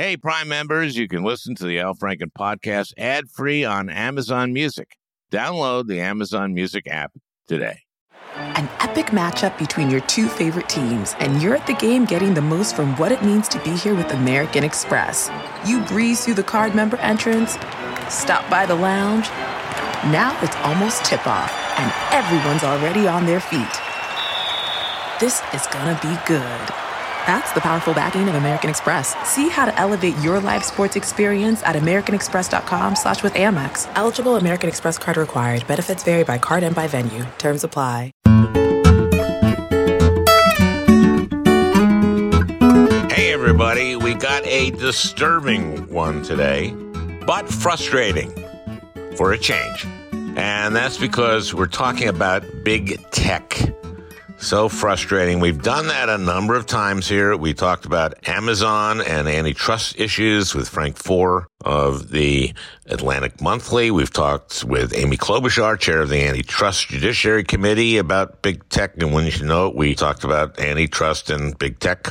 Hey, Prime members, you can listen to the Al Franken podcast ad free on Amazon Music. Download the Amazon Music app today. An epic matchup between your two favorite teams, and you're at the game getting the most from what it means to be here with American Express. You breeze through the card member entrance, stop by the lounge. Now it's almost tip off, and everyone's already on their feet. This is gonna be good. That's the powerful backing of American Express. See how to elevate your live sports experience at americanexpress.com slash with Amex. Eligible American Express card required. Benefits vary by card and by venue. Terms apply. Hey, everybody, we got a disturbing one today, but frustrating for a change. And that's because we're talking about big tech. So frustrating. We've done that a number of times here. We talked about Amazon and antitrust issues with Frank Foer of the Atlantic Monthly. We've talked with Amy Klobuchar, chair of the Antitrust Judiciary Committee, about big tech. And when you should know it, we talked about antitrust and big tech.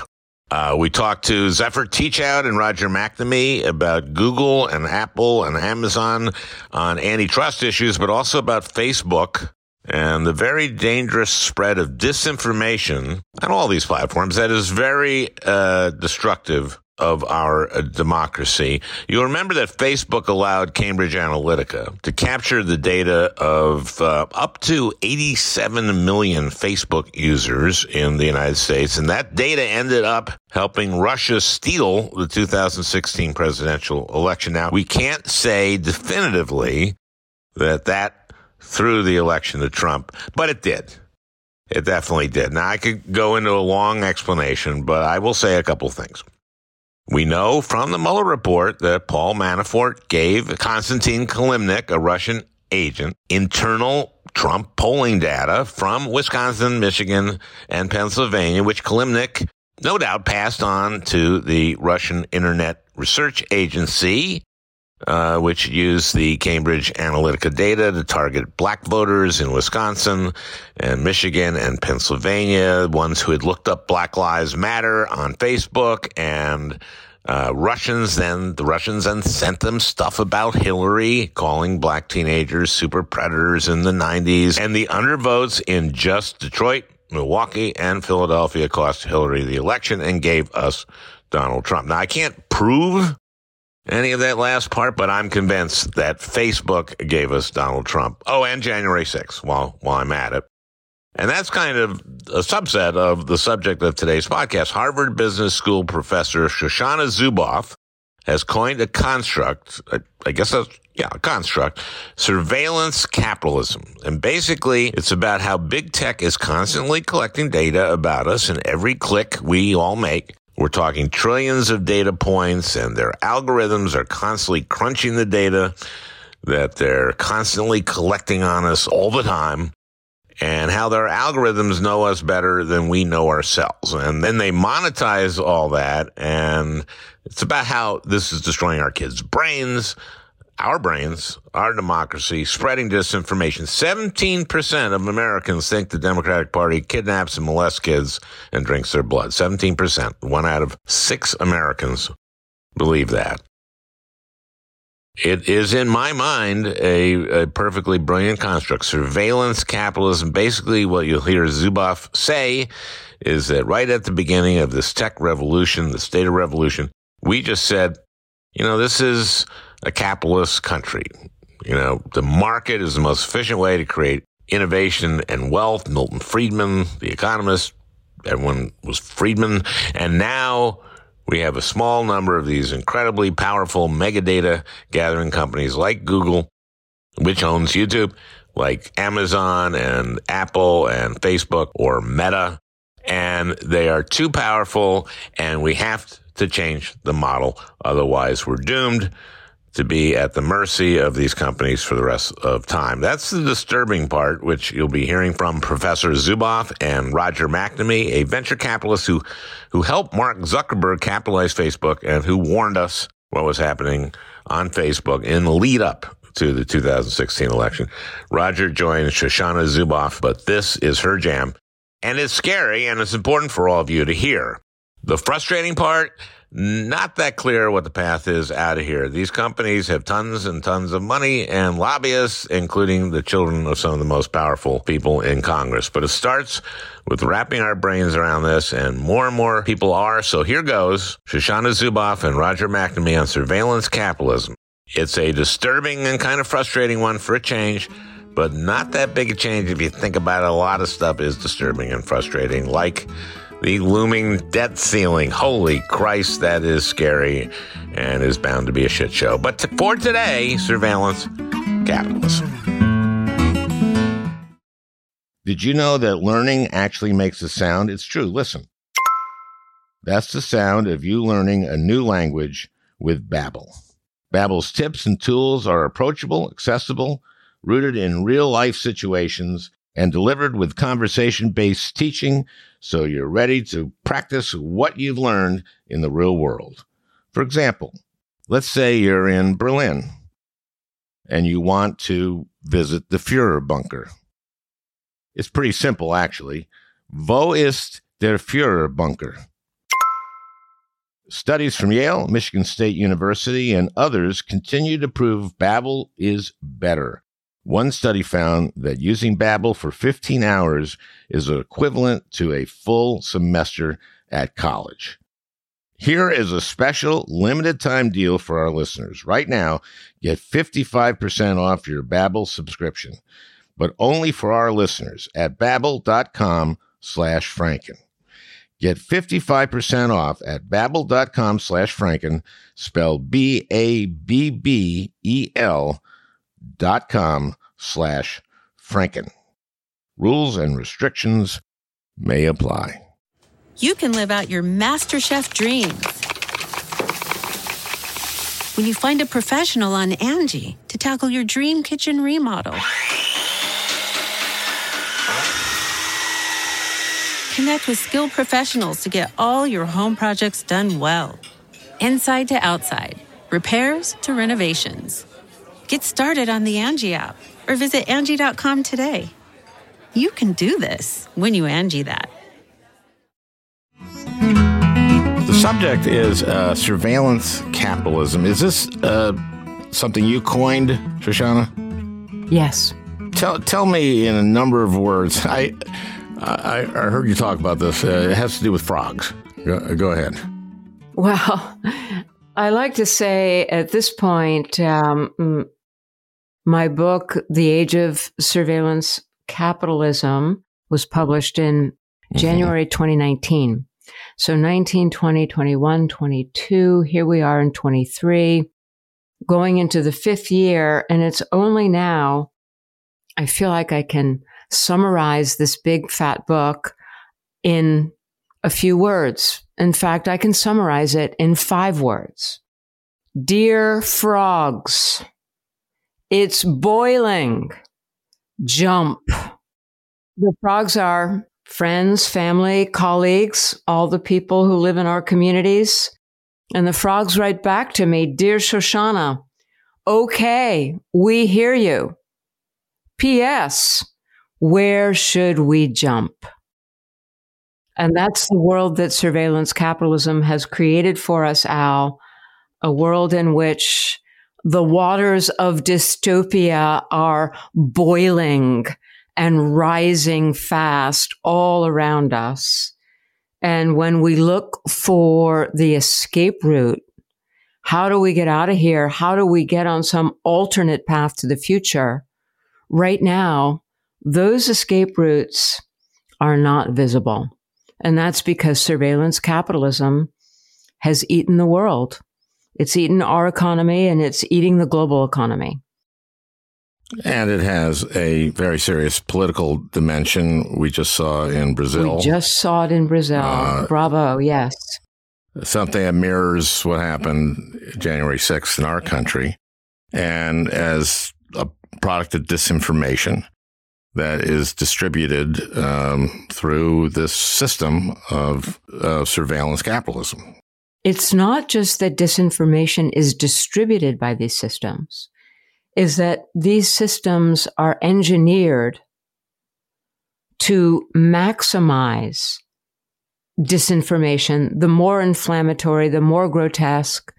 Uh, we talked to Zephyr Teachout and Roger McNamee about Google and Apple and Amazon on antitrust issues, but also about Facebook and the very dangerous spread of disinformation on all these platforms that is very uh, destructive of our uh, democracy. You'll remember that Facebook allowed Cambridge Analytica to capture the data of uh, up to 87 million Facebook users in the United States, and that data ended up helping Russia steal the 2016 presidential election. Now, we can't say definitively that that threw the election to Trump, but it did. It definitely did. Now, I could go into a long explanation, but I will say a couple things. We know from the Mueller report that Paul Manafort gave Konstantin Kilimnik, a Russian agent, internal Trump polling data from Wisconsin, Michigan, and Pennsylvania, which Kilimnik no doubt passed on to the Russian Internet Research Agency uh, which used the Cambridge Analytica data to target black voters in Wisconsin and Michigan and Pennsylvania, ones who had looked up Black Lives Matter on Facebook and uh, Russians then the Russians then sent them stuff about Hillary, calling black teenagers super predators in the 90s, and the undervotes in just Detroit, Milwaukee, and Philadelphia cost Hillary the election and gave us Donald Trump. Now I can't prove any of that last part, but I'm convinced that Facebook gave us Donald Trump. Oh, and January 6th while, while I'm at it. And that's kind of a subset of the subject of today's podcast. Harvard Business School professor Shoshana Zuboff has coined a construct, I guess that's, yeah, a construct, surveillance capitalism. And basically, it's about how big tech is constantly collecting data about us and every click we all make we're talking trillions of data points and their algorithms are constantly crunching the data that they're constantly collecting on us all the time and how their algorithms know us better than we know ourselves. And then they monetize all that. And it's about how this is destroying our kids' brains, our brains, our democracy, spreading disinformation. 17% of Americans think the Democratic Party kidnaps and molests kids and drinks their blood. 17%. One out of six Americans believe that. It is, in my mind, a, a, perfectly brilliant construct. Surveillance capitalism. Basically, what you'll hear Zuboff say is that right at the beginning of this tech revolution, the data revolution, we just said, you know, this is a capitalist country. You know, the market is the most efficient way to create innovation and wealth. Milton Friedman, the economist, everyone was Friedman. And now we have a small number of these incredibly powerful mega data gathering companies like Google, which owns YouTube, like Amazon and Apple and Facebook or Meta. And they are too powerful and we have to change the model. Otherwise we're doomed to be at the mercy of these companies for the rest of time. That's the disturbing part, which you'll be hearing from Professor Zuboff and Roger McNamee, a venture capitalist who, who helped Mark Zuckerberg capitalize Facebook and who warned us what was happening on Facebook in the lead up to the 2016 election. Roger joined Shoshana Zuboff, but this is her jam. And it's scary and it's important for all of you to hear. The frustrating part, not that clear what the path is out of here. These companies have tons and tons of money and lobbyists, including the children of some of the most powerful people in Congress. But it starts with wrapping our brains around this, and more and more people are. So here goes Shoshana Zuboff and Roger McNamee on surveillance capitalism. It's a disturbing and kind of frustrating one for a change, but not that big a change if you think about it. A lot of stuff is disturbing and frustrating, like the looming debt ceiling. Holy Christ, that is scary and is bound to be a shit show. But t- for today, surveillance capitalism. Did you know that learning actually makes a sound? It's true. Listen. That's the sound of you learning a new language with Babbel. Babbel's tips and tools are approachable, accessible, rooted in real life situations, and delivered with conversation based teaching so you're ready to practice what you've learned in the real world. For example, let's say you're in Berlin and you want to visit the Fuhrer bunker. It's pretty simple, actually. Wo ist der Fuhrer bunker? Studies from Yale, Michigan State University, and others continue to prove Babbel is better. One study found that using Babbel for 15 hours is equivalent to a full semester at college. Here is a special limited time deal for our listeners. Right now, get 55% off your Babbel subscription, but only for our listeners at babbel.com slash franken. Get 55% off at babbel.com slash franken, spelled B-A-B-B-E-L dot com slash franken. Rules and restrictions may apply. You can live out your MasterChef dreams when you find a professional on Angie to tackle your dream kitchen remodel. Connect with skilled professionals to get all your home projects done well. Inside to outside, repairs to renovations. Get started on the Angie app or visit Angie.com today. You can do this when you Angie that. The subject is uh, surveillance capitalism. Is this uh, something you coined, Shoshana? Yes. Tell tell me in a number of words. I I, I heard you talk about this. Uh, it has to do with frogs. Go, go, ahead. Well, I like to say at this point, um, my book, The Age of Surveillance Capitalism, was published in mm-hmm. January 2019. So 19, 20, 21, 22. Here we are in 23, going into the fifth year. And it's only now I feel like I can summarize this big fat book in a few words. In fact, I can summarize it in five words. Dear frogs, it's boiling. Jump. The frogs are friends, family, colleagues, all the people who live in our communities. And the frogs write back to me, Dear Shoshana, okay, we hear you. P.S. Where should we jump? And that's the world that surveillance capitalism has created for us, Al. A world in which the waters of dystopia are boiling and rising fast all around us. And when we look for the escape route, how do we get out of here? How do we get on some alternate path to the future? Right now, those escape routes are not visible. And that's because surveillance capitalism has eaten the world. It's eaten our economy and it's eating the global economy. And it has a very serious political dimension. We just saw in Brazil. We just saw it in Brazil. Uh, Bravo, yes. Something that mirrors what happened January 6th in our country. And as a product of disinformation, that is distributed um, through this system of uh, surveillance capitalism. It's not just that disinformation is distributed by these systems, is that these systems are engineered to maximize disinformation, the more inflammatory, the more grotesque,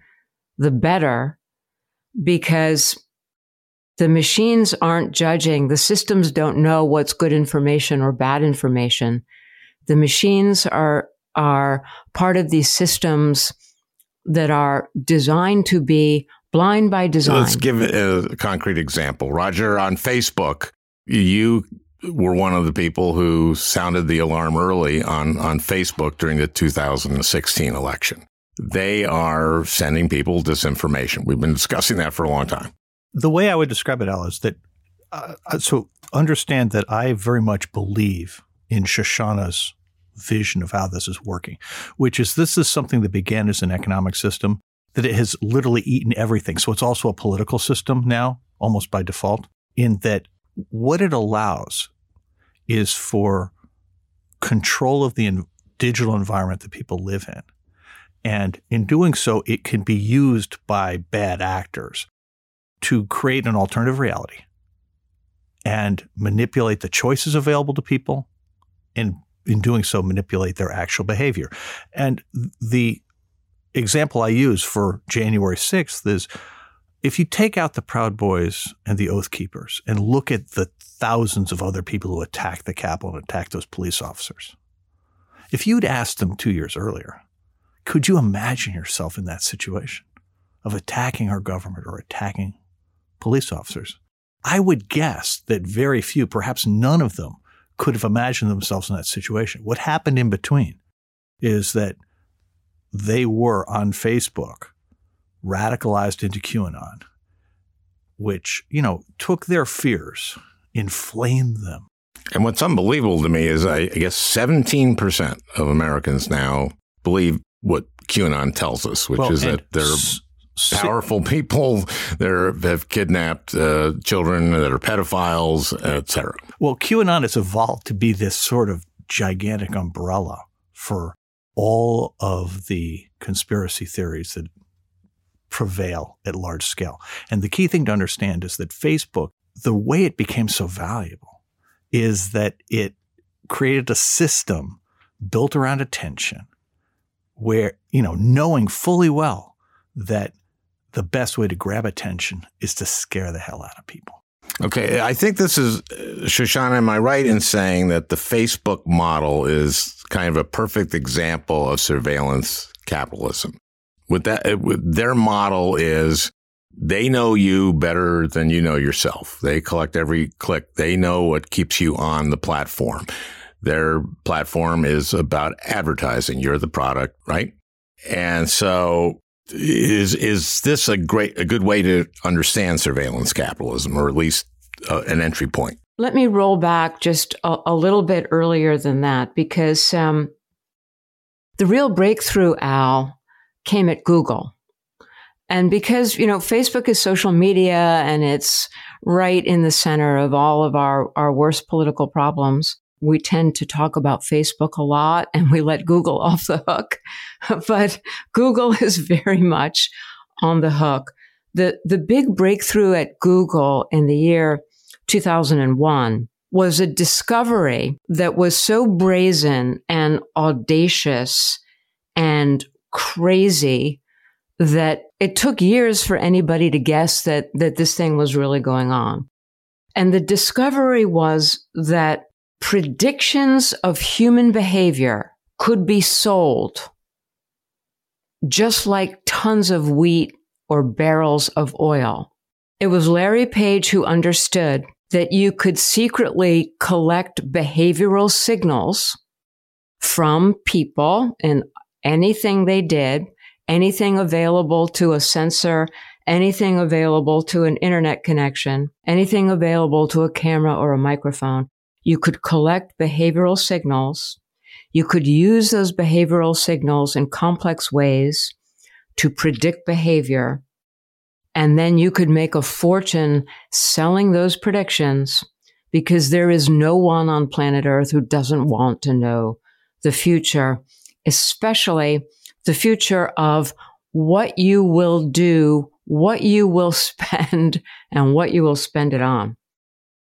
the better, because the machines aren't judging. The systems don't know what's good information or bad information. The machines are, are part of these systems that are designed to be blind by design. Let's give a concrete example. Roger, on Facebook, you were one of the people who sounded the alarm early on, on Facebook during the 2016 election. They are sending people disinformation. We've been discussing that for a long time. The way I would describe it, Al, is that uh, so understand that I very much believe in Shoshana's vision of how this is working, which is this is something that began as an economic system that it has literally eaten everything. So it's also a political system now, almost by default, in that what it allows is for control of the digital environment that people live in. And in doing so, it can be used by bad actors to create an alternative reality and manipulate the choices available to people and in doing so manipulate their actual behavior. And the example I use for January 6th is if you take out the Proud Boys and the Oath Keepers and look at the thousands of other people who attacked the Capitol and attacked those police officers, if you'd asked them two years earlier, could you imagine yourself in that situation of attacking our government or attacking police officers? I would guess that very few, perhaps none of them, could have imagined themselves in that situation. What happened in between is that they were on Facebook radicalized into QAnon, which, you know, took their fears, inflamed them. And what's unbelievable to me is I, I guess 17% of Americans now believe what QAnon tells us, which well, is that they're s- powerful people that have kidnapped uh, children that are pedophiles, etc. Well, QAnon has evolved to be this sort of gigantic umbrella for all of the conspiracy theories that prevail at large scale. And the key thing to understand is that Facebook, the way it became so valuable is that it created a system built around attention where, you know, knowing fully well that the best way to grab attention is to scare the hell out of people. Okay, I think this is Shoshana. Am I right in saying that the Facebook model is kind of a perfect example of surveillance capitalism? With that, eh, with their model is they know you better than you know yourself. They collect every click. They know what keeps you on the platform. Their platform is about advertising. You're the product, right? And so is is this a great a good way to understand surveillance capitalism or at least uh, an entry point? Let me roll back just a, a little bit earlier than that because um, the real breakthrough, Al, came at Google. And because, you know, Facebook is social media and it's right in the center of all of our, our worst political problems, we tend to talk about Facebook a lot and we let Google off the hook. but Google is very much on the hook. The, the big breakthrough at Google in the year 2001 was a discovery that was so brazen and audacious and crazy that it took years for anybody to guess that, that this thing was really going on. And the discovery was that predictions of human behavior could be sold just like tons of wheat or barrels of oil. It was Larry Page who understood that you could secretly collect behavioral signals from people and anything they did, anything available to a sensor, anything available to an internet connection, anything available to a camera or a microphone. You could collect behavioral signals. You could use those behavioral signals in complex ways to predict behavior and then you could make a fortune selling those predictions because there is no one on planet Earth who doesn't want to know the future, especially the future of what you will do, what you will spend, and what you will spend it on.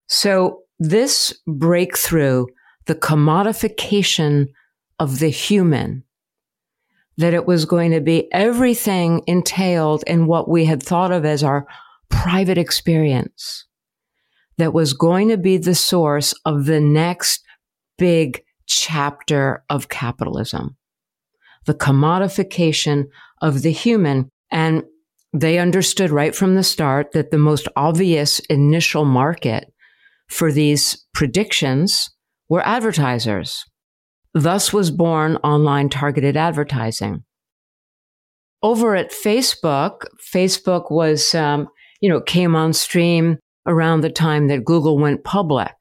So this breakthrough, the commodification of the human. That it was going to be everything entailed in what we had thought of as our private experience that was going to be the source of the next big chapter of capitalism. The commodification of the human. And they understood right from the start that the most obvious initial market for these predictions were advertisers. Thus was born online targeted advertising. Over at Facebook, Facebook was, um, you know, came on stream around the time that Google went public.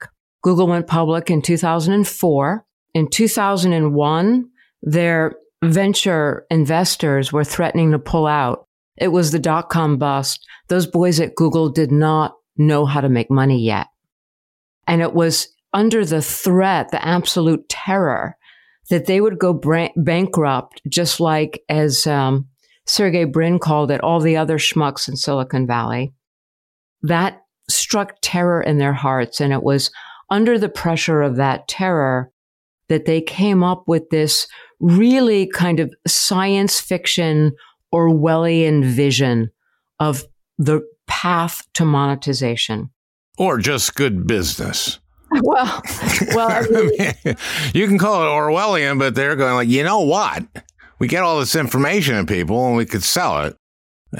Google went public in 2004. In 2001, their venture investors were threatening to pull out. It was the dot com bust. Those boys at Google did not know how to make money yet. And it was under the threat, the absolute terror that they would go bankrupt, just like as um, Sergey Brin called it, all the other schmucks in Silicon Valley. That struck terror in their hearts. And it was under the pressure of that terror that they came up with this really kind of science fiction Orwellian vision of the path to monetization. Or just good business. Well, well, I mean, you can call it Orwellian, but they're going like, you know what? We get all this information in people, and we could sell it,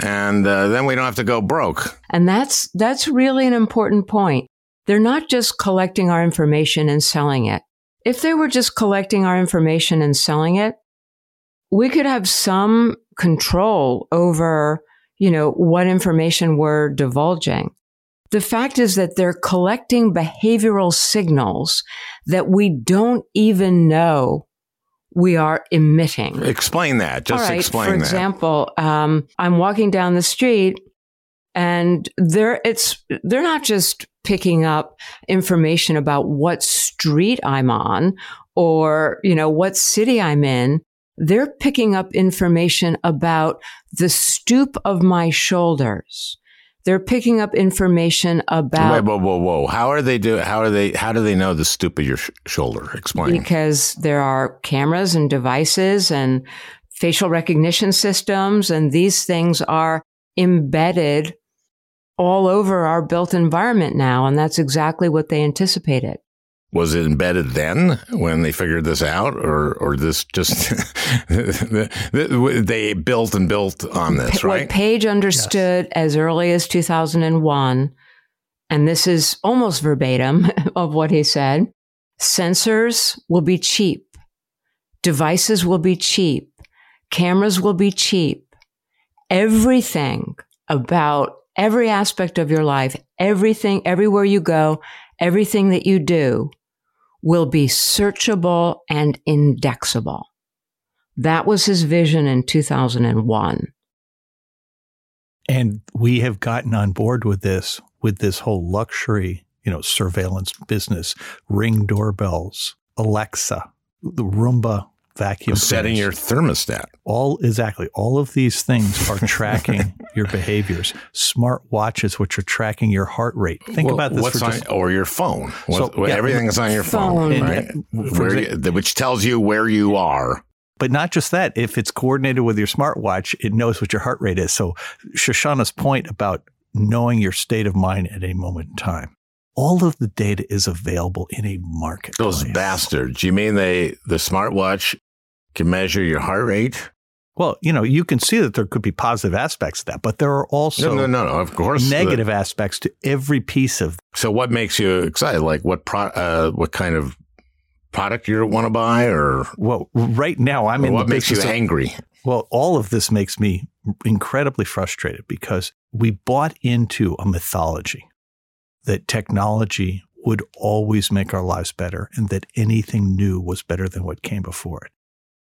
and uh, then we don't have to go broke. And that's that's really an important point. They're not just collecting our information and selling it. If they were just collecting our information and selling it, we could have some control over, you know, what information we're divulging. The fact is that they're collecting behavioral signals that we don't even know we are emitting. Explain that. Just right, explain for that. For example, um, I'm walking down the street and they're, it's, they're not just picking up information about what street I'm on or, you know, what city I'm in. They're picking up information about the stoop of my shoulders. They're picking up information about. Wait, whoa, whoa, whoa! How are they do? How are they? How do they know the stoop of your sh- shoulder? Explain. Because there are cameras and devices and facial recognition systems, and these things are embedded all over our built environment now. And that's exactly what they anticipated. Was it embedded then when they figured this out, or or this just they built and built on this, right? What Page understood yes. as early as 2001, and this is almost verbatim of what he said: sensors will be cheap, devices will be cheap, cameras will be cheap, everything about every aspect of your life, everything, everywhere you go, everything that you do will be searchable and indexable. That was his vision in 2001. And we have gotten on board with this, with this whole luxury, you know, surveillance business, ring doorbells, Alexa, the Roomba vacuum setting your thermostat. All exactly. All of these things are tracking your behaviors. Smart watches, which are tracking your heart rate. Think well, about this. What's on, just, or your phone. What, so, yeah, everything is on your phone, phone right? Where you, which tells you where you are. But not just that. If it's coordinated with your smartwatch, it knows what your heart rate is. So Shoshana's point about knowing your state of mind at any moment in time all of the data is available in a market. Those bastards. You mean they the smartwatch can measure your heart rate? Well, you know, you can see that there could be positive aspects to that, but there are also no, no, no, no of course negative the, aspects to every piece of. So, what makes you excited? Like, what pro, uh, what kind of product you want to buy, or well, right now I'm in. What makes you of, angry? Well, all of this makes me incredibly frustrated because we bought into a mythology that technology would always make our lives better and that anything new was better than what came before it.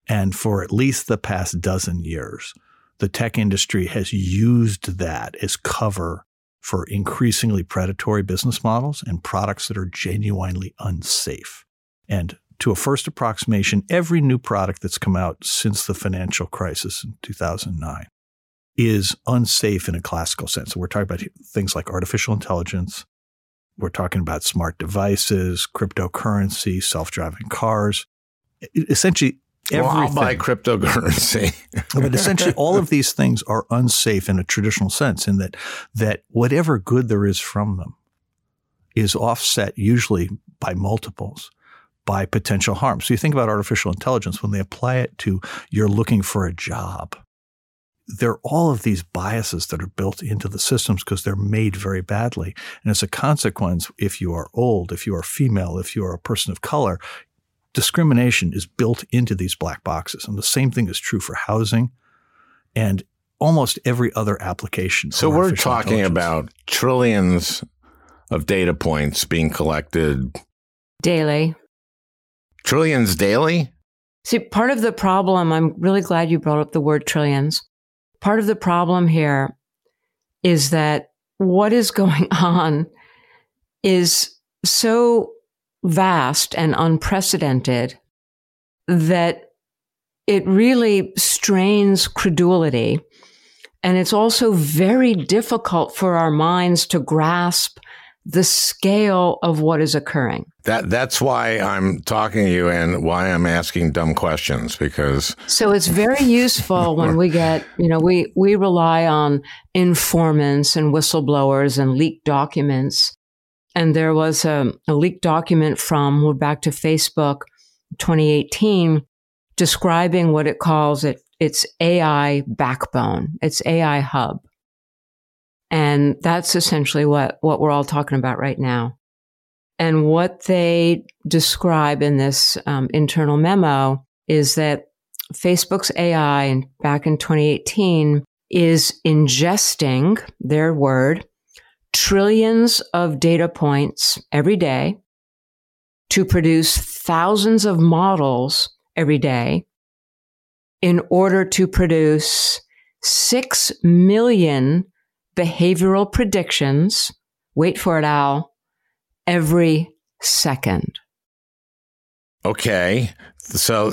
And for at least the past dozen years, the tech industry has used that as cover for increasingly predatory business models and products that are genuinely unsafe. And to a first approximation, every new product that's come out since the financial crisis in 2009 is unsafe in a classical sense. So we're talking about things like artificial intelligence, we're talking about smart devices, cryptocurrency, self driving cars. essentially Well, everything. I'll buy cryptocurrency. but essentially, all of these things are unsafe in a traditional sense, in that that whatever good there is from them is offset usually by multiples by potential harm. So you think about artificial intelligence when they apply it to you're looking for a job. There are all of these biases that are built into the systems because they're made very badly. And as a consequence, if you are old, if you are female, if you are a person of color, discrimination is built into these black boxes. And the same thing is true for housing and almost every other application. So we're talking about trillions of data points being collected, Daily. trillions daily. See, part of the problem, I'm really glad you brought up the word trillions. Part of the problem here is that what is going on is so vast and unprecedented that it really strains credulity. And it's also very difficult for our minds to grasp the scale of what is occurring. That that's why I'm talking to you and why I'm asking dumb questions because So it's very useful when we get, you know, we, we rely on informants and whistleblowers and leaked documents. And there was a, a leaked document from, we're back to Facebook 2018, describing what it calls it, its AI backbone, its AI hub. And that's essentially what, what we're all talking about right now. And what they describe in this um, internal memo is that Facebook's AI back in 2018 is ingesting their word trillions of data points every day to produce thousands of models every day in order to produce 6 million behavioral predictions. Wait for it, Al. Every second. okay, so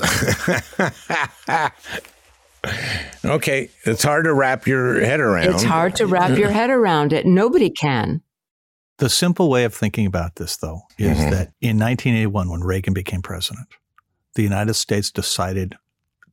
okay, it's hard to wrap your head around. It's hard to wrap your head around it. Nobody can. The simple way of thinking about this, though, is Mhm. that in 1981, when Reagan became president, the United States decided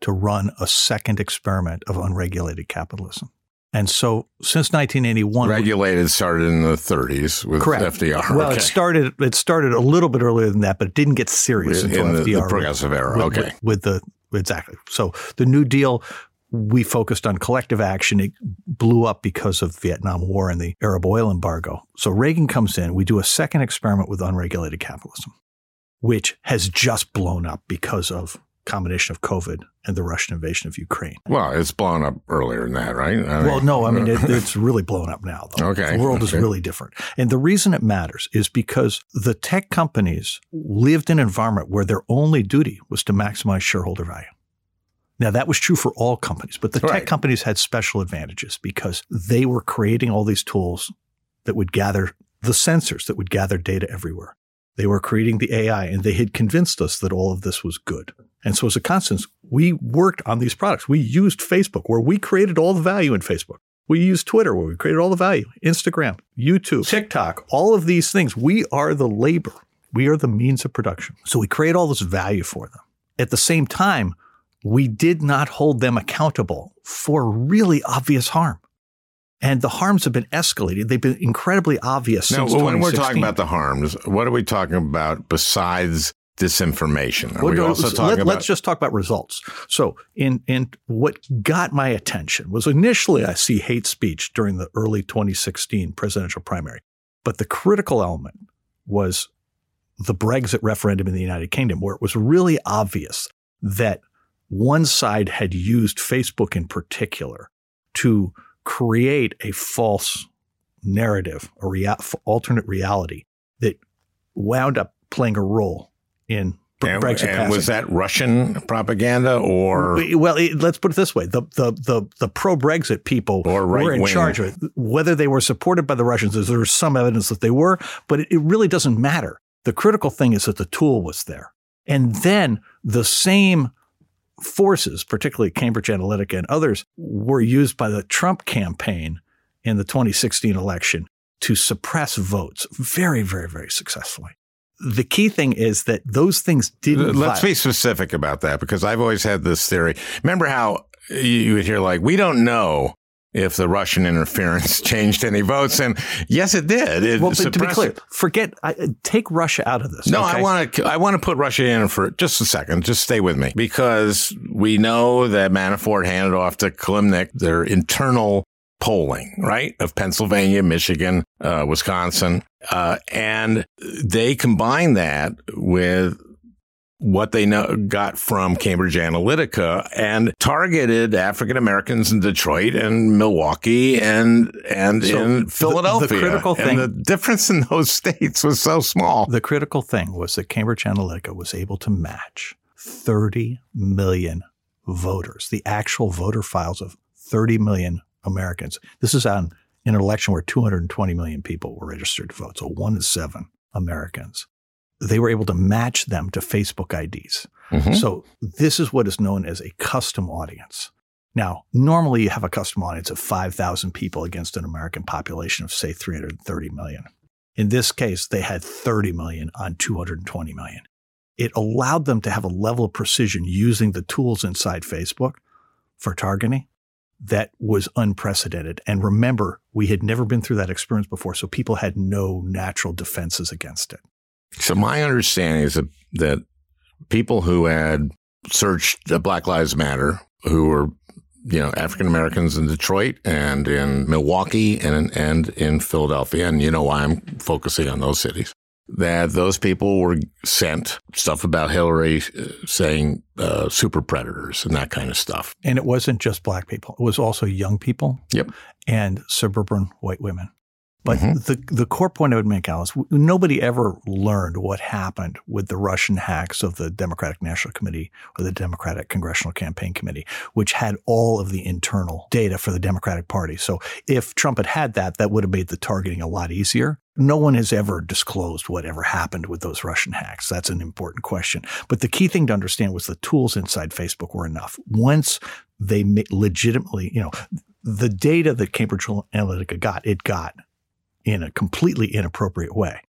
to run a second experiment of unregulated capitalism. And so since 1981, Regulated started in the 30s with correct. FDR. Well, okay. it started it started a little bit earlier than that, but it didn't get serious in until the, the FDR. progressive era. with, okay. with, with the exactly. So the New Deal, we focused on collective action. It blew up because of the Vietnam War and the Arab oil embargo. So Reagan comes in. We do a second experiment with unregulated capitalism, which has just blown up because of combination of COVID and the Russian invasion of Ukraine. Well, it's blown up earlier than that, right? I Well, no, I mean, it, it's really blown up now, though. Okay, The world is really different. And the reason it matters is because the tech companies lived in an environment where their only duty was to maximize shareholder value. Now, that was true for all companies, but the Right. tech companies had special advantages because they were creating all these tools that would gather the sensors that would gather data everywhere. They were creating the AI and they had convinced us that all of this was good. And so as a consequence, we worked on these products. We used Facebook where we created all the value in Facebook. We used Twitter where we created all the value, Instagram, YouTube, TikTok, all of these things. We are the labor. We are the means of production. So we create all this value for them. At the same time, we did not hold them accountable for really obvious harm. And the harms have been escalated. They've been incredibly obvious Now, since when we're talking about the harms, what are we talking about besides disinformation? Are Well, we also so talking let, about us just talk about results. So, in in what got my attention was initially I see hate speech during the early 2016 presidential primary, but the critical element was the Brexit referendum in the United Kingdom, where it was really obvious that one side had used Facebook in particular to create a false narrative, a rea- alternate reality that wound up playing a role in and, Brexit and was that Russian propaganda or Well, it, let's put it this way: the the the, the pro Brexit people Or were in right-wing. charge of it. Whether they were supported by the Russians, there's some evidence that they were, but it, it really doesn't matter. The critical thing is that the tool was there, and then the same forces, particularly Cambridge Analytica and others, were used by the Trump campaign in the 2016 election to suppress votes very, very, very successfully. The key thing is that those things didn't. Let's be specific about that because I've always had this theory. Remember how you would hear like, we don't know if the Russian interference changed any votes, and yes, it did. It well, but to be clear, forget take Russia out of this. No, okay? I want to. I want to put Russia in for just a second. Just stay with me because we know that Manafort handed off to Kilimnik their internal polling, right, of Pennsylvania, Michigan, uh, Wisconsin, uh, and they combine that with what they know, got from Cambridge Analytica and targeted African Americans in Detroit and Milwaukee and and so in Philadelphia. The, the critical thing, and the difference in those states was so small. The critical thing was that Cambridge Analytica was able to match 30 million voters, the actual voter files of 30 million Americans. This is on in an election where 220 million people were registered to vote, so one in seven Americans they were able to match them to Facebook IDs. Mm-hmm. So this is what is known as a custom audience. Now, normally you have a custom audience of 5,000 people against an American population of, say, 330 million. In this case, they had 30 million on 220 million. It allowed them to have a level of precision using the tools inside Facebook for targeting that was unprecedented. And remember, we had never been through that experience before, so people had no natural defenses against it. So my understanding is that, that people who had searched Black Lives Matter, who were you know African Americans in Detroit and in Milwaukee and and in Philadelphia, and you know why I'm focusing on those cities. That those people were sent stuff about Hillary uh, saying uh, super predators and that kind of stuff. And it wasn't just black people; it was also young people. Yep. And suburban white women. But mm-hmm. the the core point I would make, Alice, nobody ever learned what happened with the Russian hacks of the Democratic National Committee or the Democratic Congressional Campaign Committee, which had all of the internal data for the Democratic Party. So if Trump had had that, that would have made the targeting a lot easier. No one has ever disclosed whatever happened with those Russian hacks. That's an important question. But the key thing to understand was the tools inside Facebook were enough. Once they legitimately, you know, the data that Cambridge Analytica got, it got in a completely inappropriate way.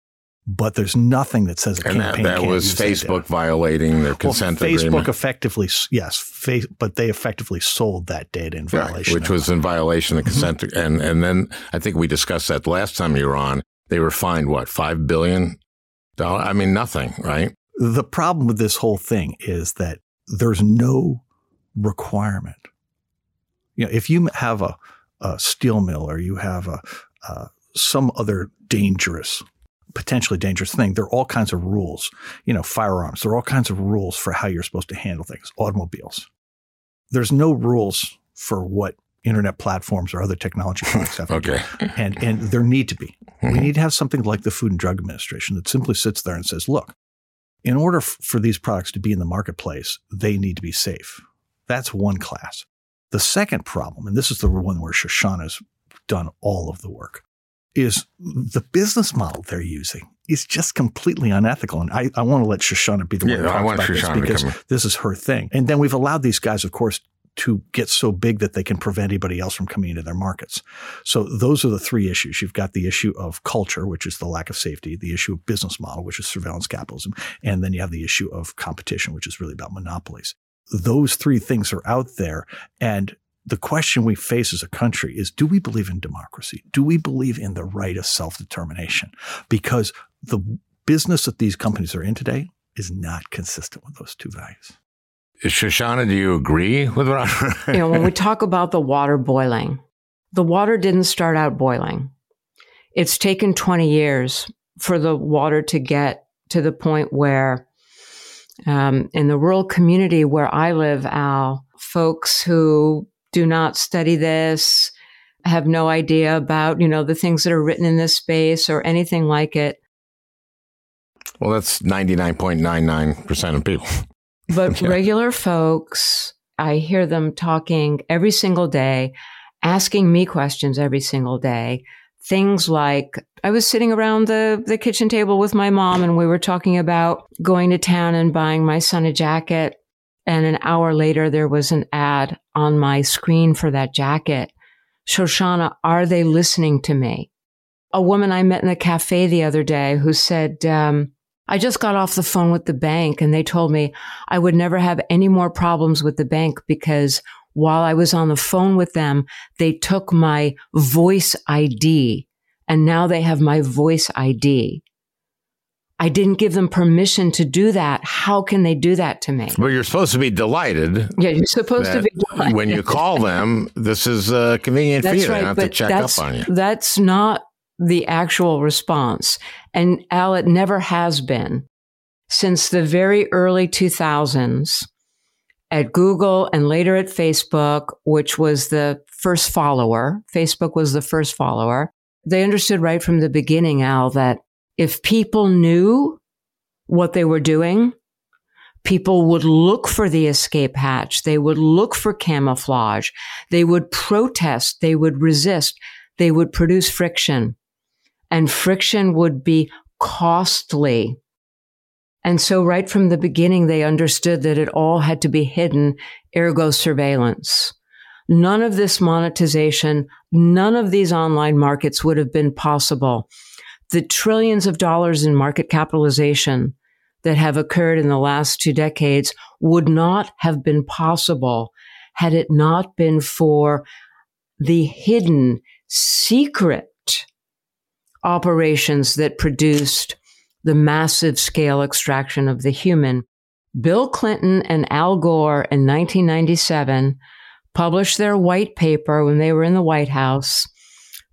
But there's nothing that says a and campaign that, that was Facebook that violating their consent well, Facebook agreement. effectively, yes, face, but they effectively sold that data in violation, right, which was in violation of the consent. Mm-hmm. And and then I think we discussed that last time you were on. They were fined what five billion dollars? I mean, nothing, right? The problem with this whole thing is that there's no requirement. You know, if you have a, a steel mill or you have a, a some other dangerous, potentially dangerous thing, there are all kinds of rules. You know, firearms, there are all kinds of rules for how you're supposed to handle things. Automobiles. There's no rules for what internet platforms or other technology products have okay. And, and there need to be. We mm-hmm. need to have something like the Food and Drug Administration that simply sits there and says, look, in order f- for these products to be in the marketplace, they need to be safe. That's one class. The second problem, and this is the one where Shoshana's done all of the work, is the business model they're using is just completely unethical. And I, I want to let Shoshana be the yeah, one to talk I want about Shoshana this because this is her thing. And then we've allowed these guys, of course, to get so big that they can prevent anybody else from coming into their markets. So those are the three issues. You've got the issue of culture, which is the lack of safety, the issue of business model, which is surveillance capitalism, and then you have the issue of competition, which is really about monopolies. Those three things are out there and the question we face as a country is do we believe in democracy? Do we believe in the right of self determination? Because the business that these companies are in today is not consistent with those two values. Shoshana, do you agree with Roger? you know, when we talk about the water boiling, the water didn't start out boiling. It's taken 20 years for the water to get to the point where, um, in the rural community where I live, Al, folks who do not study this, have no idea about, you know, the things that are written in this space or anything like it. Well, that's 99.99% of people. But yeah. regular folks, I hear them talking every single day, asking me questions every single day. Things like I was sitting around the, the kitchen table with my mom and we were talking about going to town and buying my son a jacket and an hour later, there was an ad on my screen for that jacket. Shoshana, are they listening to me? A woman I met in the cafe the other day who said, um, I just got off the phone with the bank and they told me I would never have any more problems with the bank because while I was on the phone with them, they took my voice ID and now they have my voice ID. I didn't give them permission to do that. How can they do that to me? Well, you're supposed to be delighted. Yeah, you're supposed to be delighted. When you call them, this is uh, convenient that's for you. Right, they don't have to check up on you. That's not the actual response. And Al, it never has been. Since the very early 2000s, at Google and later at Facebook, which was the first follower, Facebook was the first follower, they understood right from the beginning, Al, that if people knew what they were doing, people would look for the escape hatch. They would look for camouflage. They would protest. They would resist. They would produce friction and friction would be costly. And so right from the beginning, they understood that it all had to be hidden, ergo surveillance. None of this monetization, none of these online markets would have been possible. The trillions of dollars in market capitalization that have occurred in the last two decades would not have been possible had it not been for the hidden secret operations that produced the massive scale extraction of the human. Bill Clinton and Al Gore in 1997 published their white paper when they were in the White House,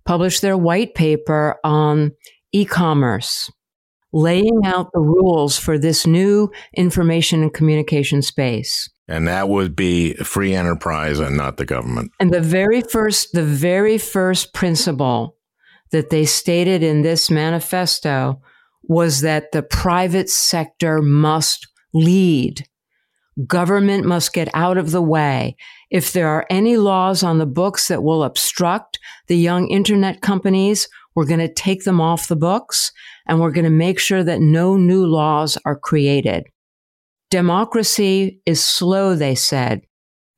published their white paper on e-commerce, laying out the rules for this new information and communication space. And that would be free enterprise and not the government. And the very first, the very first principle that they stated in this manifesto was that the private sector must lead. Government must get out of the way. If there are any laws on the books that will obstruct the young internet companies, we're going to take them off the books and we're going to make sure that no new laws are created. Democracy is slow, they said.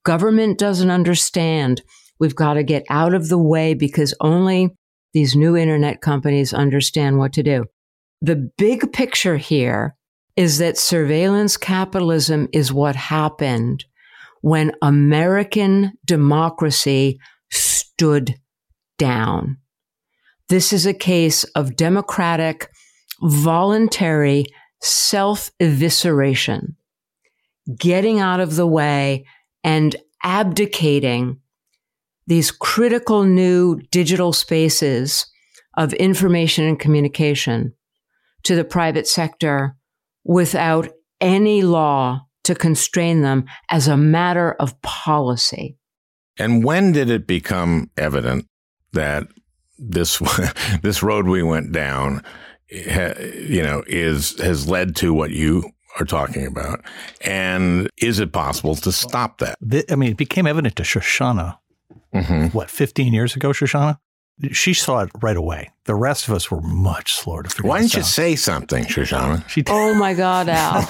Government doesn't understand. We've got to get out of the way because only these new internet companies understand what to do. The big picture here is that surveillance capitalism is what happened when American democracy stood down. This is a case of democratic, voluntary self evisceration, getting out of the way and abdicating these critical new digital spaces of information and communication to the private sector without any law to constrain them as a matter of policy. And when did it become evident that this this road we went down, you know, is has led to what you are talking about? And is it possible to stop that? I mean, it became evident to Shoshana mm-hmm. what, 15 years ago, Shoshana? She saw it right away. The rest of us were much slower to figure out. Why didn't you out. say something, Shoshana? She oh my God, Al.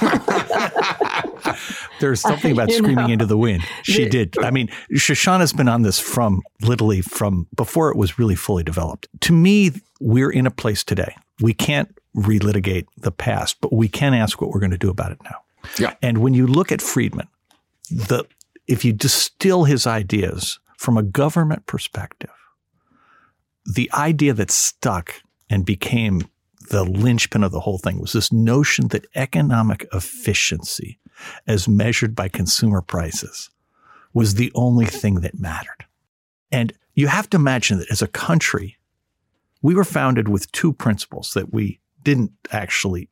There's something about screaming know. into the wind. She did. I mean, Shoshana's been on this from literally from before it was really fully developed. To me, we're in a place today. We can't relitigate the past, but we can ask what we're going to do about it now. Yeah. And when you look at Friedman, the if you distill his ideas from a government perspective, the idea that stuck and became the linchpin of the whole thing was this notion that economic efficiency, as measured by consumer prices, was the only thing that mattered. And you have to imagine that as a country, we were founded with two principles that we didn't actually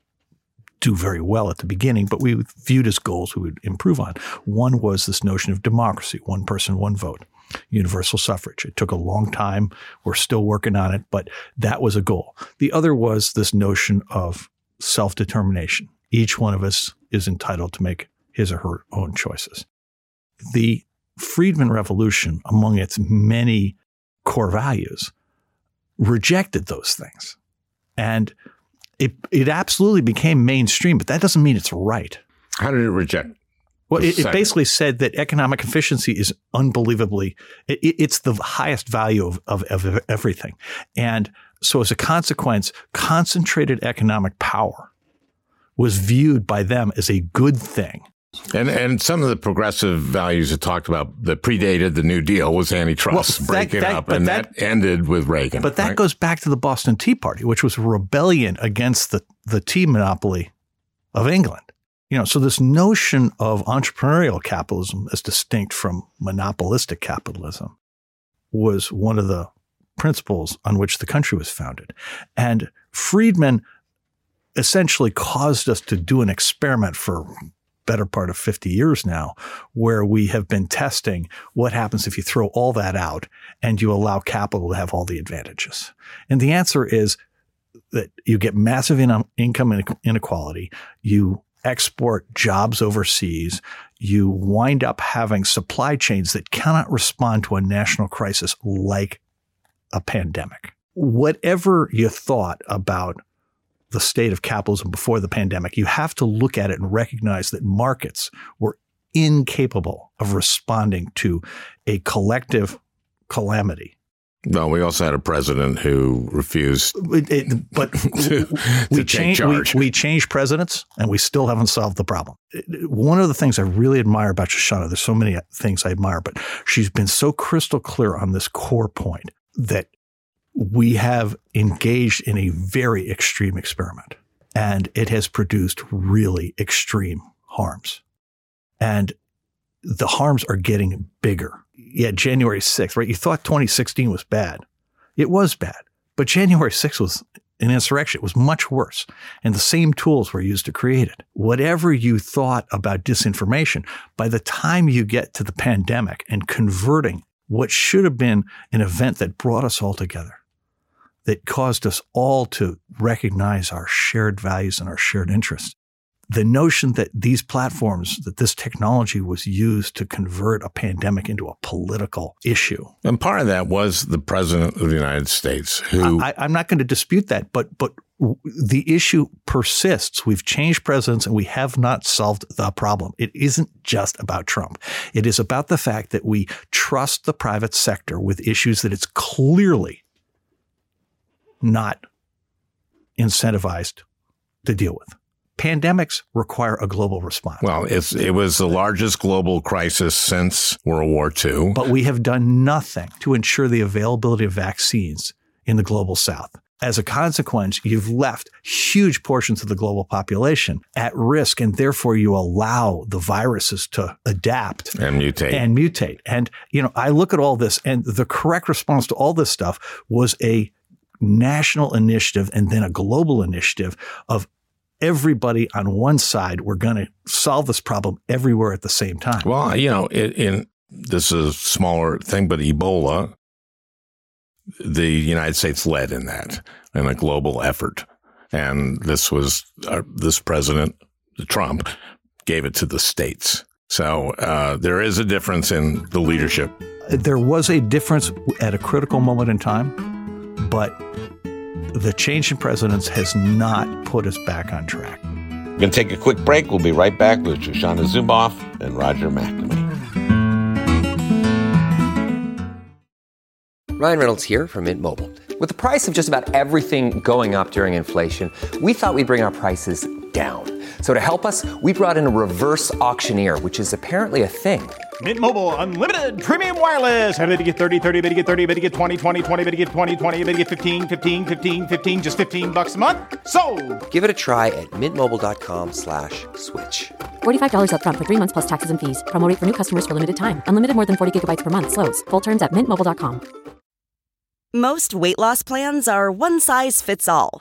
do very well at the beginning, but we viewed as goals we would improve on. One was this notion of democracy, one person, one vote universal suffrage. It took a long time. We're still working on it, but that was a goal. The other was this notion of self determination. Each one of us is entitled to make his or her own choices. The Friedman Revolution, among its many core values, rejected those things. And it, it absolutely became mainstream, but that doesn't mean it's right. How did it reject? Well, it, it, basically said that economic efficiency is unbelievably, it, it's the highest value of, of, of everything. And so as a consequence, concentrated economic power was viewed by them as a good thing. And and some of the progressive values that talked about that predated the New Deal was antitrust Well, that- breaking that- up, and that- that, ended with Reagan. But that right? goes back to the Boston Tea Party, which was a rebellion against the, the tea monopoly of England. You know, so this notion of entrepreneurial capitalism as distinct from monopolistic capitalism was one of the principles on which the country was founded. And Friedman essentially caused us to do an experiment for better part of 50 years now where we have been testing what happens if you throw all that out and you allow capital to have all the advantages. And the answer is that you get massive in- income inequality, you export jobs overseas, you wind up having supply chains that cannot respond to a national crisis like a pandemic. Whatever you thought about the state of capitalism before the pandemic, you have to look at it and recognize that markets were incapable of responding to a collective calamity. No, we also had a president who refused It- it- but to, we to changed we, we changed presidents and we still haven't solved the problem. One of the things I really admire about Shoshana, there's so many things I admire, but she's been so crystal clear on this core point that we have engaged in a very extreme experiment and it has produced really extreme harms. And the harms are getting bigger. Yeah, January 6th, right? You thought 2016 was bad. It was bad. But January 6th was an insurrection. It was much worse. And the same tools were used to create it. Whatever you thought about disinformation, by the time you get to the pandemic and converting what should have been an event that brought us all together, that caused us all to recognize our shared values and our shared interests. The notion that these platforms, that this technology was used to convert a pandemic into a political issue. and part of that was the president of the United States, who I, I'm not going to dispute that, but but the issue persists. We've changed presidents and we have not solved the problem. It isn't just about Trump. It is about the fact that we trust the private sector with issues that it's clearly not incentivized to deal with. Pandemics require a global response. well, it's, it was the largest global crisis since World War II. but we have done nothing to ensure the availability of vaccines in the global south. As a consequence, you've left huge portions of the global population at risk, and therefore you allow the viruses to adapt and mutate. and mutate. And, you know, I look at all this, and the correct response to all this stuff was a national initiative and then a global initiative of everybody on one side. We're going to solve this problem everywhere at the same time. Well, you know, in, in this is a smaller thing, but Ebola, the United States led in that in a global effort, and this was uh, this president Trump gave it to the states. So uh, there is a difference in the leadership. there was a difference at a critical moment in time, but the change in presidents has not put us back on track. We're going to take a quick break. We'll be right back with Shoshana Zuboff and Roger McNamee. Ryan Reynolds here from Mint Mobile. With the price of just about everything going up during inflation, we thought we'd bring our prices down. So to help us, we brought in a reverse auctioneer, which is apparently a thing. Mint Mobile unlimited premium wireless. Ready to get 30, 30, bit to get 30, bit to get 20, 20, 20, bit to get 20, 20, bit to get 15, 15, 15, 15 just 15 bucks a month. So, Give it a try at mintmobile.com slash switch. $45 upfront for three months plus taxes and fees. Promote for new customers for limited time. Unlimited more than 40 gigabytes per month. Slows. Full terms at mintmobile.com. Most weight loss plans are one size fits all,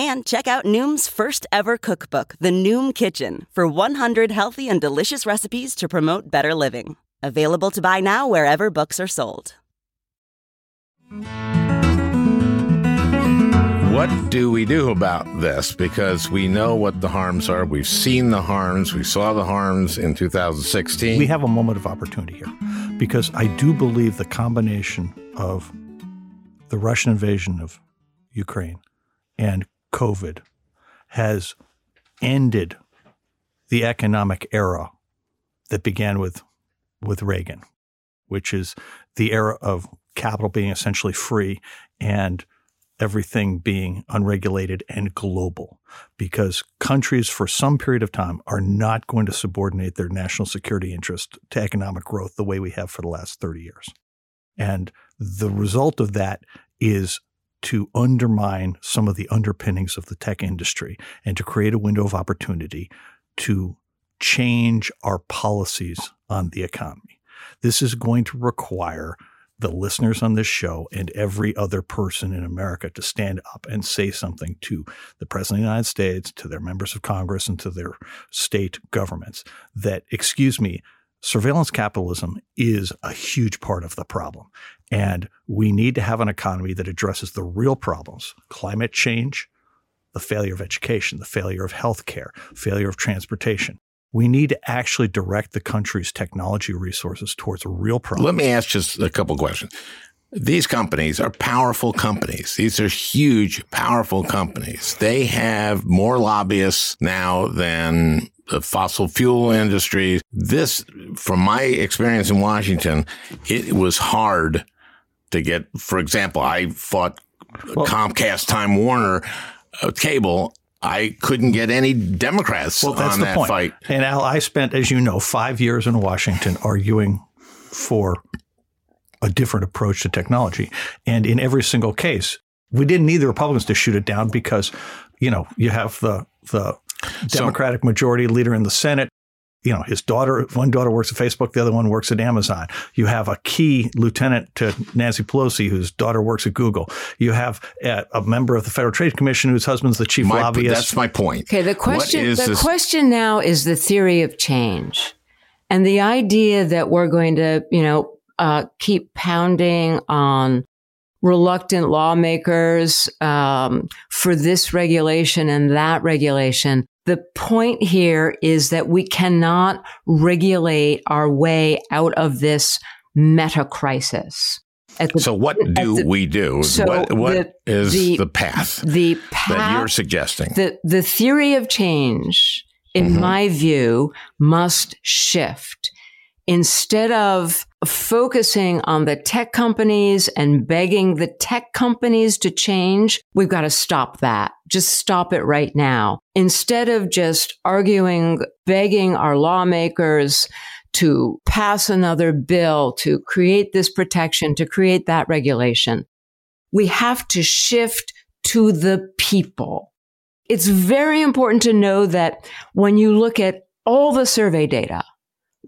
And check out Noom's first ever cookbook, The Noom Kitchen, for 100 healthy and delicious recipes to promote better living. Available to buy now wherever books are sold. what do we do about this? Because we know what the harms are. We've seen the harms. We saw the harms in 2016. We have a moment of opportunity here because I do believe the combination of the Russian invasion of Ukraine and COVID has ended the economic era that began with with Reagan, which is the era of capital being essentially free and everything being unregulated and global because countries for some period of time are not going to subordinate their national security interest to economic growth the way we have for the last 30 years. And the result of that is to undermine some of the underpinnings of the tech industry and to create a window of opportunity to change our policies on the economy. This is going to require the listeners on this show and every other person in America to stand up and say something to the President of the United States, to their members of Congress, and to their state governments that, excuse me, surveillance capitalism is a huge part of the problem. And we need to have an economy that addresses the real problems climate change, the failure of education, the failure of healthcare, failure of transportation. We need to actually direct the country's technology resources towards real problems. Let me ask just a couple questions. These companies are powerful companies. These are huge, powerful companies. They have more lobbyists now than the fossil fuel industry. This, from my experience in Washington, it was hard to get, for example, I fought well, Comcast Time Warner uh, cable I couldn't get any Democrats well, that's on the that point. fight. And Al, I spent, as you know, five years in Washington arguing for a different approach to technology. And in every single case, we didn't need the Republicans to shoot it down because, you know, you have the the Democratic so, majority leader in the Senate you know, his daughter, one daughter works at Facebook, the other one works at Amazon. You have a key lieutenant to Nancy Pelosi, whose daughter works at Google. You have a, a member of the Federal Trade Commission whose husband's the chief my, lobbyist. That's my point. Okay, the question the this? question now is the theory of change. And the idea that we're going to, you know, uh, keep pounding on reluctant lawmakers um, for this regulation and that regulation the point here is that we cannot regulate our way out of this meta crisis. The, so what do the, we do? So what, what the, is the, the, path the path that you're suggesting? The, the theory of change, in mm-hmm. my view, must shift instead of focusing on the tech companies and begging the tech companies to change, we've got to stop that. Just stop it right now. Instead of just arguing, begging our lawmakers to pass another bill, to create this protection, to create that regulation, we have to shift to the people. It's very important to know that when you look at all the survey data,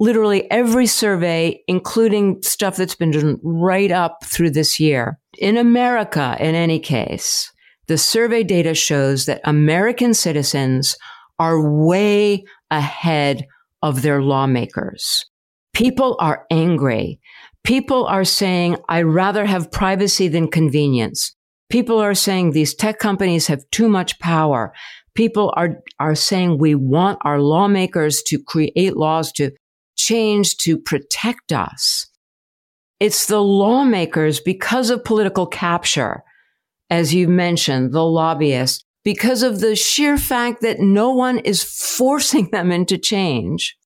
literally every survey, including stuff that's been done right up through this year. In America, in any case, the survey data shows that American citizens are way ahead of their lawmakers. People are angry. People are saying, I'd rather have privacy than convenience. People are saying these tech companies have too much power. People are, are saying we want our lawmakers to create laws to change to protect us. It's the lawmakers because of political capture, as you mentioned, the lobbyists, because of the sheer fact that no one is forcing them into change.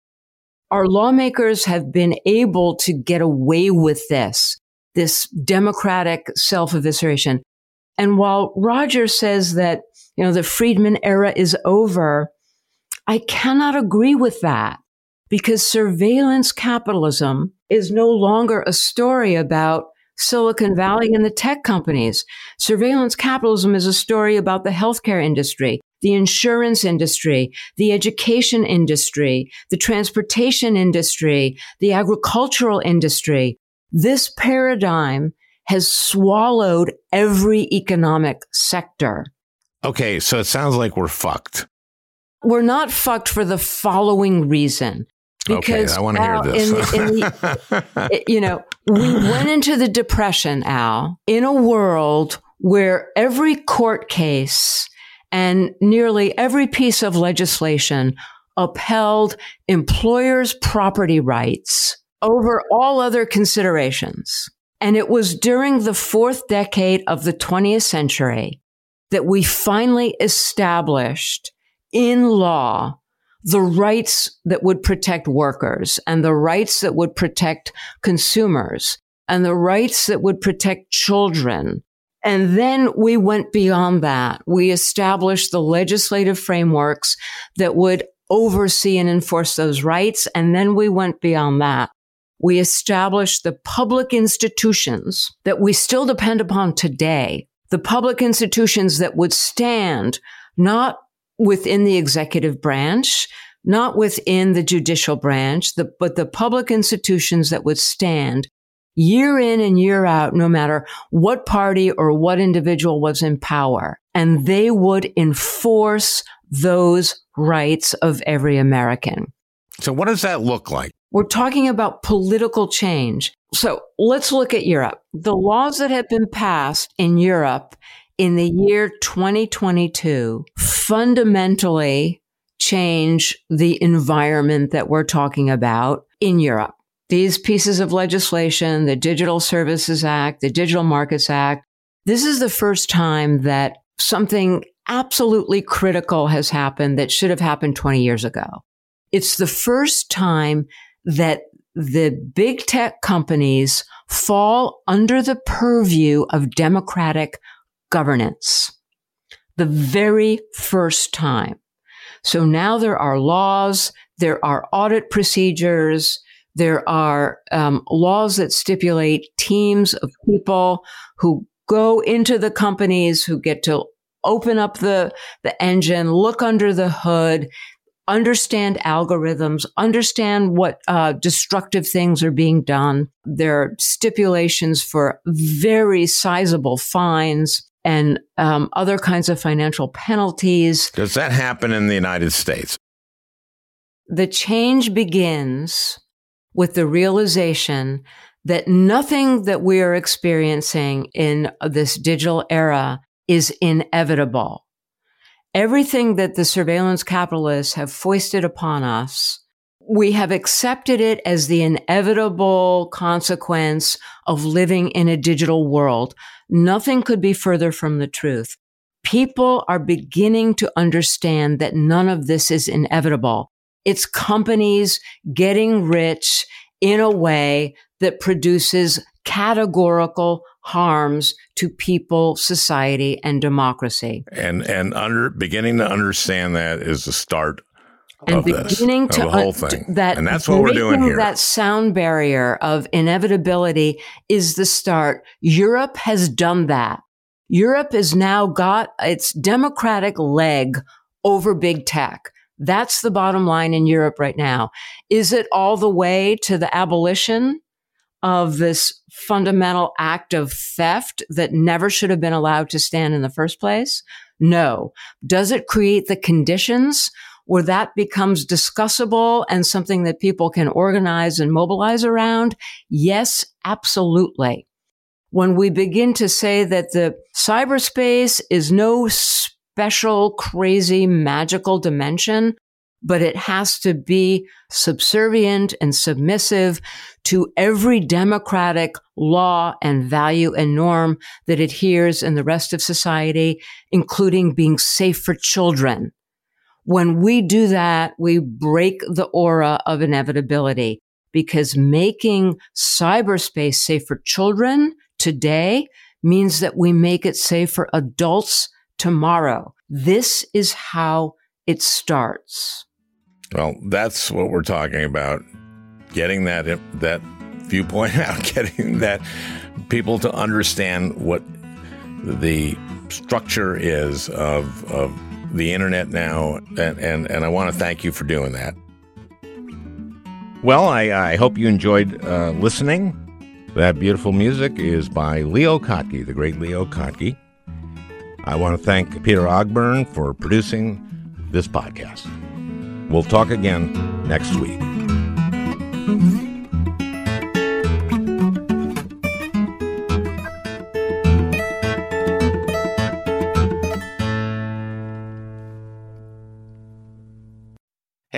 Our lawmakers have been able to get away with this, this democratic self evisceration. And while Roger says that, you know, the Friedman era is over, I cannot agree with that because surveillance capitalism is no longer a story about Silicon Valley and the tech companies. Surveillance capitalism is a story about the healthcare industry, the insurance industry, the education industry, the transportation industry, the agricultural industry. This paradigm has swallowed every economic sector. Okay, so it sounds like we're fucked. We're not fucked for the following reason. Because okay, I want to hear this. In, in the, you know, we went into the depression, Al, in a world where every court case and nearly every piece of legislation upheld employers' property rights over all other considerations. And it was during the fourth decade of the 20th century that we finally established in law the rights that would protect workers and the rights that would protect consumers and the rights that would protect children. And then we went beyond that. We established the legislative frameworks that would oversee and enforce those rights. And then we went beyond that. We established the public institutions that we still depend upon today, the public institutions that would stand not within the executive branch, not within the judicial branch, the, but the public institutions that would stand year in and year out, no matter what party or what individual was in power. And they would enforce those rights of every American. So, what does that look like? We're talking about political change. So, let's look at Europe. The laws that have been passed in Europe in the year 2022 fundamentally change the environment that we're talking about in Europe. These pieces of legislation, the Digital Services Act, the Digital Markets Act, this is the first time that something absolutely critical has happened that should have happened 20 years ago. It's the first time that the big tech companies fall under the purview of democratic governance. The very first time. So now there are laws, there are audit procedures, there are um, laws that stipulate teams of people who go into the companies who get to open up the, the engine, look under the hood, understand algorithms, understand what uh, destructive things are being done. There are stipulations for very sizable fines and um, other kinds of financial penalties. Does that happen in the United States? The change begins with the realization that nothing that we are experiencing in this digital era is inevitable. Everything that the surveillance capitalists have foisted upon us, we have accepted it as the inevitable consequence of living in a digital world. Nothing could be further from the truth. People are beginning to understand that none of this is inevitable. It's companies getting rich in a way that produces categorical harms to people, society, and democracy. And and under beginning to understand that is the start and beginning this, to of the whole un- thing. that and that's what we're doing here. That sound barrier of inevitability is the start. Europe has done that. Europe has now got its democratic leg over big tech. That's the bottom line in Europe right now. Is it all the way to the abolition of this fundamental act of theft that never should have been allowed to stand in the first place? No. Does it create the conditions where that becomes discussable and something that people can organize and mobilize around? Yes, absolutely. When we begin to say that the cyberspace is no special, crazy, magical dimension, but it has to be subservient and submissive to every democratic law and value and norm that adheres in the rest of society, including being safe for children. When we do that, we break the aura of inevitability because making cyberspace safe for children today means that we make it safe for adults tomorrow. This is how it starts. Well, that's what we're talking about. Getting that that viewpoint out, getting that people to understand what the structure is of of the internet now, and and, and I want to thank you for doing that. Well, I, I hope you enjoyed uh, listening. That beautiful music is by Leo Kottke, the great Leo Kottke. I want to thank Peter Ogburn for producing this podcast. We'll talk again next week.